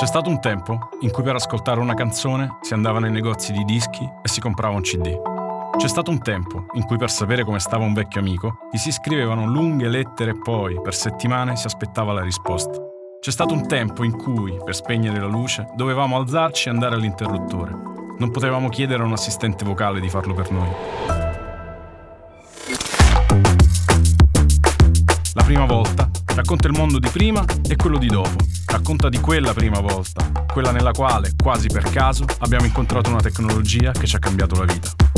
C'è stato un tempo in cui per ascoltare una canzone si andava nei negozi di dischi e si comprava un CD. C'è stato un tempo in cui per sapere come stava un vecchio amico gli si scrivevano lunghe lettere e poi per settimane si aspettava la risposta. C'è stato un tempo in cui, per spegnere la luce, dovevamo alzarci e andare all'interruttore. Non potevamo chiedere a un assistente vocale di farlo per noi. La prima volta racconta il mondo di prima e quello di dopo. Racconta di quella prima volta, quella nella quale, quasi per caso, abbiamo incontrato una tecnologia che ci ha cambiato la vita.